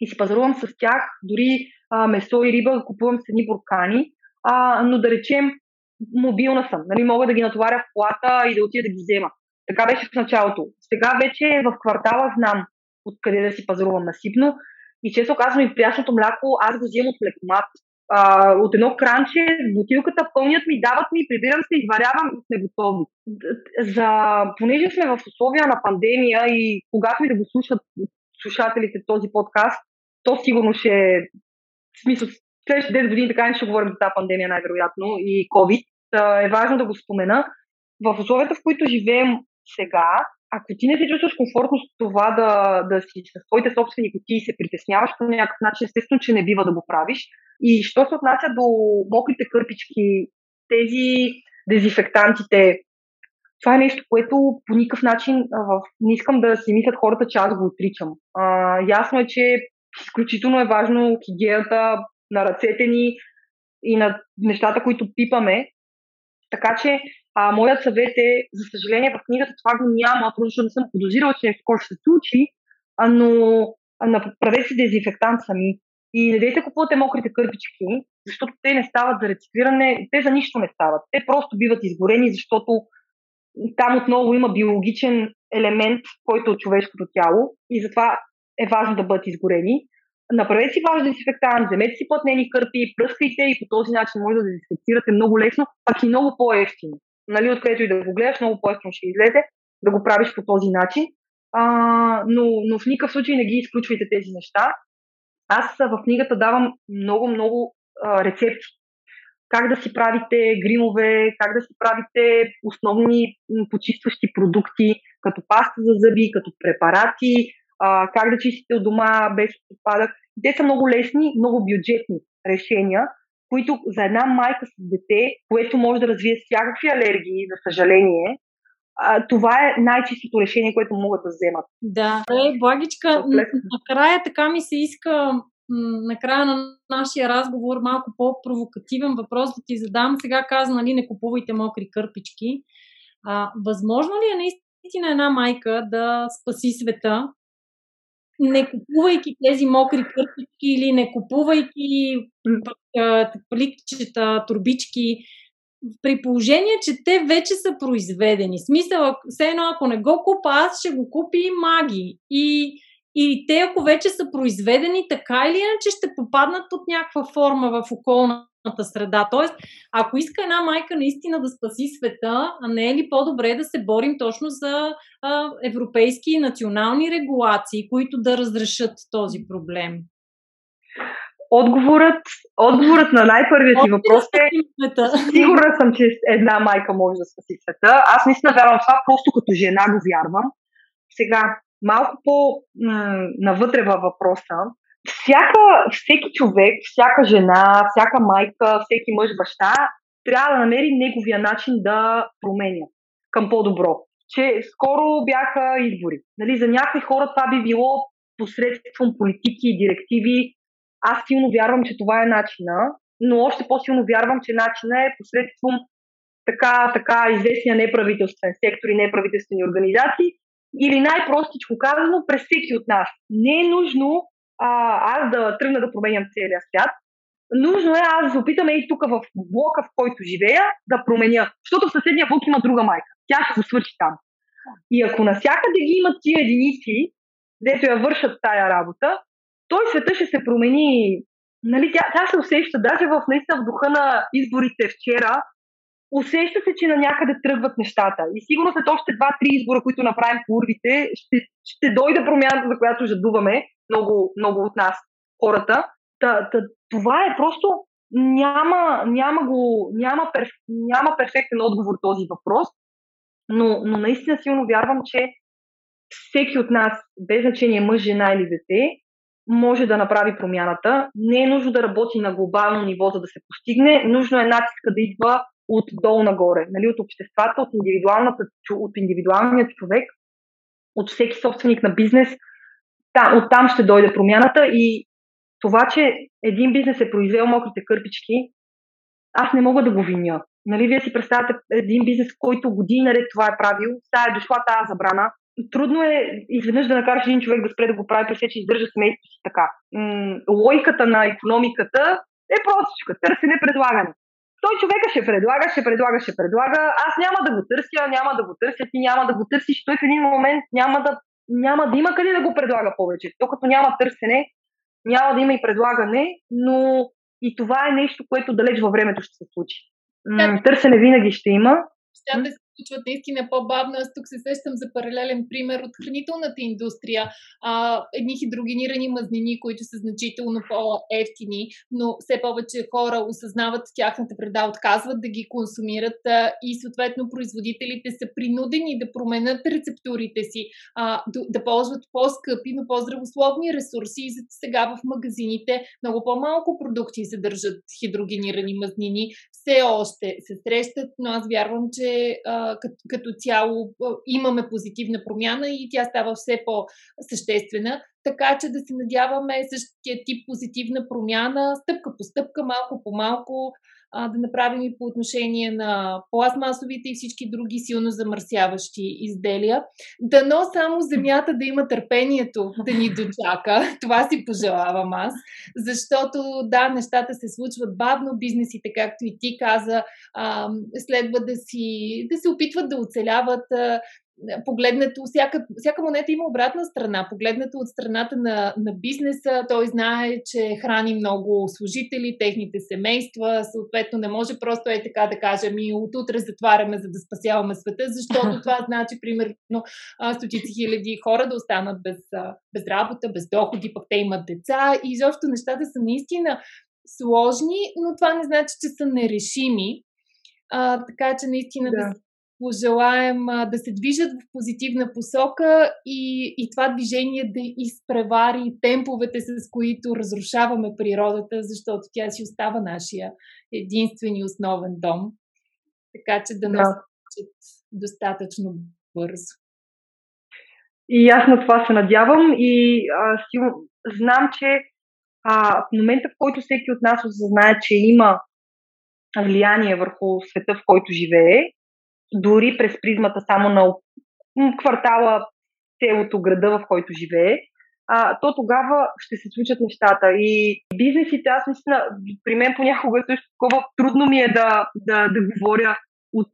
Speaker 2: и си пазарувам с тях. Дори а, месо и риба купувам с едни буркани. а, но да речем, мобилна съм. Нали, мога да ги натоваря в колата и да отида да ги взема. Така беше в началото. Сега вече в квартала знам откъде да си пазарувам насипно. И често казвам и прясното мляко, аз го взимам от лекомат. А, от едно кранче, бутилката пълнят ми, дават ми, прибирам се, изварявам и сме готови. За, понеже сме в условия на пандемия и когато и да го слушат слушателите този подкаст, то сигурно ще в смисъл, следващите 10 години така не ще говорим за тази пандемия най-вероятно и COVID. Е важно да го спомена. В условията, в които живеем сега, ако ти не се чувстваш комфортно с това да, да си с твоите собствени кутии и се притесняваш по някакъв начин, естествено, че не бива да го правиш. И що се отнася до мокрите кърпички, тези дезинфектантите, това е нещо, което по никакъв начин в... не искам да си мислят хората, че аз го отричам. А, ясно е, че изключително е важно хигиената на ръцете ни и на нещата, които пипаме. Така че а, моят съвет е, за съжаление, в книгата това го няма, защото не съм подозирала, че нещо ще се случи, а, но направете си дезинфектант сами. И не дейте купувате мокрите кърпички, защото те не стават за рециклиране, те за нищо не стават. Те просто биват изгорени, защото там отново има биологичен елемент, който е от човешкото тяло и затова е важно да бъдат изгорени. Направете си ваш дезинфектант, вземете си плътнени кърпи, пръскайте и по този начин може да дезинфекцирате много лесно, пак и много по-ефтино нали, откъдето и да го гледаш, много по-ефтино ще излезе да го правиш по този начин. А, но, но в никакъв случай не ги изключвайте тези неща. Аз в книгата давам много-много рецепти. Как да си правите гримове, как да си правите основни почистващи продукти, като паста за зъби, като препарати, а, как да чистите от дома без отпадък. Те са много лесни, много бюджетни решения, които за една майка с дете, което може да развие всякакви алергии, за съжаление, а, това е най-чистото решение, което могат да вземат.
Speaker 1: Да, е, Благичка, накрая така ми се иска накрая на нашия разговор малко по-провокативен въпрос да ти задам. Сега каза, нали, не купувайте мокри кърпички. А, възможно ли е наистина една майка да спаси света не купувайки тези мокри кърпички или не купувайки пликчета, турбички, при положение, че те вече са произведени. Смисъл, все едно, ако не го купа, аз ще го купи маги. И, и те, ако вече са произведени, така или иначе ще попаднат под някаква форма в околна среда. Тоест, ако иска една майка наистина да спаси света, а не е ли по-добре да се борим точно за а, европейски и национални регулации, които да разрешат този проблем?
Speaker 2: Отговорът, отговорът на най-първия си въпрос е сигурна съм, че една майка може да спаси света. Аз наистина вярвам това, просто като жена го вярвам. Сега, малко по-навътре във въпроса, всяка, всеки човек, всяка жена, всяка майка, всеки мъж, баща трябва да намери неговия начин да променя към по-добро. Че скоро бяха избори. Нали, за някои хора това би било посредством политики и директиви. Аз силно вярвам, че това е начина, но още по-силно вярвам, че начина е посредством така, така известния неправителствен сектор и неправителствени организации, или най-простичко казано, през всеки от нас. Не е нужно а, аз да тръгна да променям целия свят. Нужно е аз да се опитаме и тук в блока, в който живея, да променя. Защото в съседния блок има друга майка. Тя ще го свърши там. И ако насякъде ги имат тия единици, дето я вършат тая работа, той света ще се промени. Нали, тя, тя се усеща, даже в наистина в духа на изборите вчера, усеща се, че на някъде тръгват нещата. И сигурно след още два-три избора, които направим по урбите, ще, ще дойде промяната, за която жадуваме много, много от нас, хората. Та, та, това е просто няма, няма, го, няма, перф, няма перфектен отговор този въпрос, но, но наистина силно вярвам, че всеки от нас, без значение мъж, жена или дете, може да направи промяната. Не е нужно да работи на глобално ниво, за да се постигне. Нужно е натиска да идва отдолу нагоре, нали, от обществата, от, индивидуалната, от индивидуалния човек, от всеки собственик на бизнес, там, оттам ще дойде промяната и това, че един бизнес е произвел мокрите кърпички, аз не мога да го виня. Нали, вие си представяте един бизнес, който години наред това е правил, сега е дошла тази забрана. Трудно е изведнъж да накараш един човек да спре да го прави, при че издържа семейството си така. М- логиката на економиката е простичка. Търсене предлагане. той човека ще предлага, ще предлага, ще предлага. Аз няма да го търся, няма да го търся, ти няма да го търсиш. Той в един момент няма да, няма да има къде да го предлага повече. То като няма търсене, няма да има и предлагане, но и това е нещо, което далеч във времето ще се случи. Търсене винаги ще има.
Speaker 3: Нещата се случват наистина по-бавно. Аз тук се сещам за паралелен пример от хранителната индустрия. А, едни хидрогенирани мазнини, които са значително по-ефтини, но все повече хора осъзнават тяхната вреда, отказват да ги консумират а, и съответно производителите са принудени да променят рецептурите си, а, да, да ползват по-скъпи, но по-здравословни ресурси. И за сега в магазините много по-малко продукти съдържат хидрогенирани мазнини. Все още се срещат, но аз вярвам, че а, като, като цяло имаме позитивна промяна и тя става все по-съществена. Така че да се надяваме същия тип позитивна промяна, стъпка по стъпка, малко по малко, а, да направим и по отношение на пластмасовите и всички други силно замърсяващи изделия. Дано само земята да има търпението да ни дочака. (laughs) Това си пожелавам аз. Защото, да, нещата се случват бавно, бизнесите, както и ти каза, а, следва да, си, да се опитват да оцеляват, погледнато, всяка, всяка монета има обратна страна. Погледнато от страната на, на бизнеса, той знае, че храни много служители, техните семейства, съответно не може просто е така да кажем и от утре затваряме, за да спасяваме света, защото (laughs) това значи, примерно, стотици хиляди хора да останат без, без работа, без доходи, пък те имат деца и изобщо нещата са наистина сложни, но това не значи, че са нерешими. А, така че наистина да, да пожелаем а, да се движат в позитивна посока и, и това движение да изпревари темповете, с които разрушаваме природата, защото тя си остава нашия единствен и основен дом. Така че да, да. нас достатъчно бързо.
Speaker 2: И аз на това се надявам и а, си, знам, че а, в момента, в който всеки от нас осъзнае, че има влияние върху света, в който живее, дори през призмата само на квартала, селото, града, в който живее, а, то тогава ще се случат нещата. И бизнесите, аз наистина, при мен понякога също такова трудно ми е да, да, да говоря от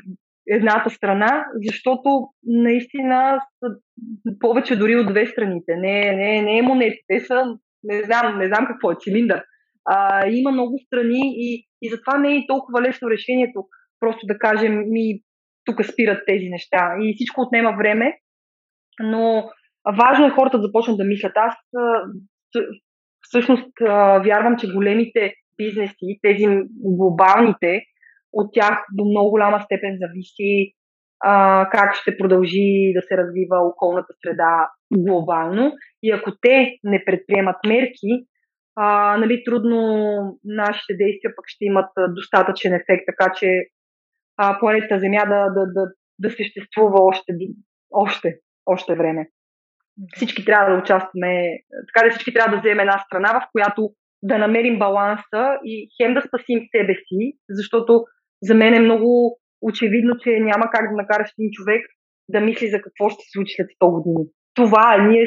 Speaker 2: едната страна, защото наистина са повече дори от две страните. Не, не, не е монети, те са, не знам, не знам какво е, цилиндър. А, има много страни и, и затова не е толкова лесно решението просто да кажем ми тук спират тези неща. И всичко отнема време, но важно е хората да започнат да мислят. Аз всъщност вярвам, че големите бизнеси, тези глобалните, от тях до много голяма степен зависи а, как ще продължи да се развива околната среда глобално. И ако те не предприемат мерки, а, нали, трудно нашите действия пък ще имат достатъчен ефект, така че а, планетата Земя да, да, да, да съществува още, още, още време. Всички трябва да участваме, така да всички трябва да вземем една страна, в която да намерим баланса и хем да спасим себе си, защото за мен е много очевидно, че няма как да накараш един човек да мисли за какво ще се случи след 100 години. Това е, ние,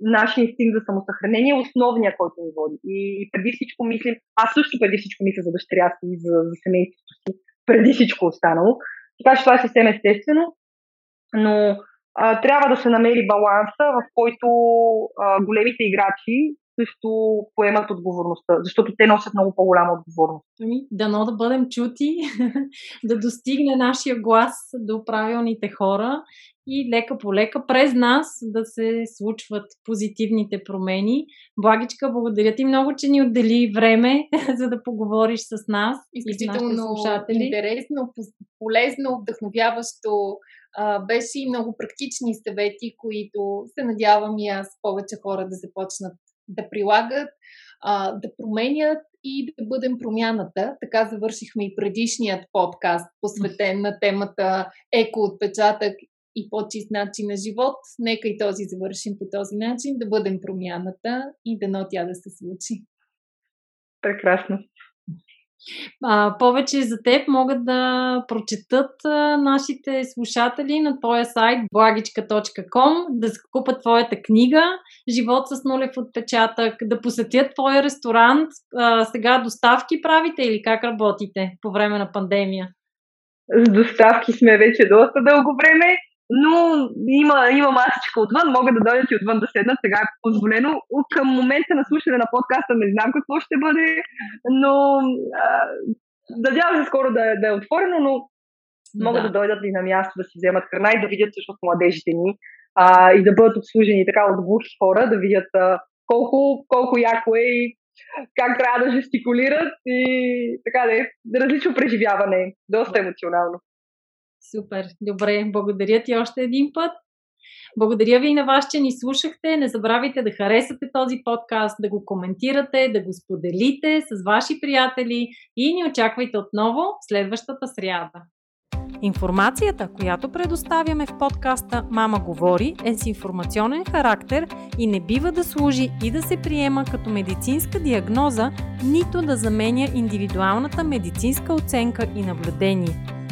Speaker 2: нашия инстинкт за самосъхранение е основния, който ни води. И преди всичко мислим, аз също преди всичко мисля за дъщеря си, за, за семейството си, преди всичко останало. Така че това е съвсем естествено, но а, трябва да се намери баланса, в който а, големите играчи също поемат отговорността, защото те носят много по-голяма отговорност.
Speaker 1: Ами, дано да бъдем чути, (laughs) да достигне нашия глас до правилните хора и лека по лека през нас да се случват позитивните промени. Благичка, благодаря ти много, че ни отдели време, (laughs) за да поговориш с нас
Speaker 3: Изключително и с слушатели. интересно, полезно, вдъхновяващо. беше и много практични съвети, които се надявам и аз повече хора да започнат да прилагат, а, да променят и да бъдем промяната. Така завършихме и предишният подкаст, посветен на темата еко-отпечатък и по-чист начин на живот. Нека и този завършим по този начин, да бъдем промяната и дано тя да се случи.
Speaker 2: Прекрасно.
Speaker 1: А, повече за теб могат да прочетат а, нашите слушатели на твоя сайт благичка.com, да купат твоята книга Живот с нулев отпечатък, да посетят твоя ресторант. А, сега доставки правите или как работите по време на пандемия?
Speaker 2: С доставки сме вече доста дълго време но има, има масичка отвън, могат да дойдат и отвън да седнат, сега е позволено. Към момента на слушане на подкаста не знам какво ще бъде, но надявам се скоро да, да е отворено, но могат да. да дойдат и на място да си вземат храна и да видят всъщност младежите ни а, и да бъдат обслужени така от глухи хора, да видят а, колко, колко яко е и как трябва да жестикулират и така да е. Различно преживяване, доста емоционално.
Speaker 1: Супер, добре, благодаря ти още един път. Благодаря ви и на вас, че ни слушахте. Не забравяйте да харесате този подкаст, да го коментирате, да го споделите с ваши приятели и ни очаквайте отново следващата сряда. Информацията, която предоставяме в подкаста Мама говори е с информационен характер и не бива да служи и да се приема като медицинска диагноза, нито да заменя индивидуалната медицинска оценка и наблюдение.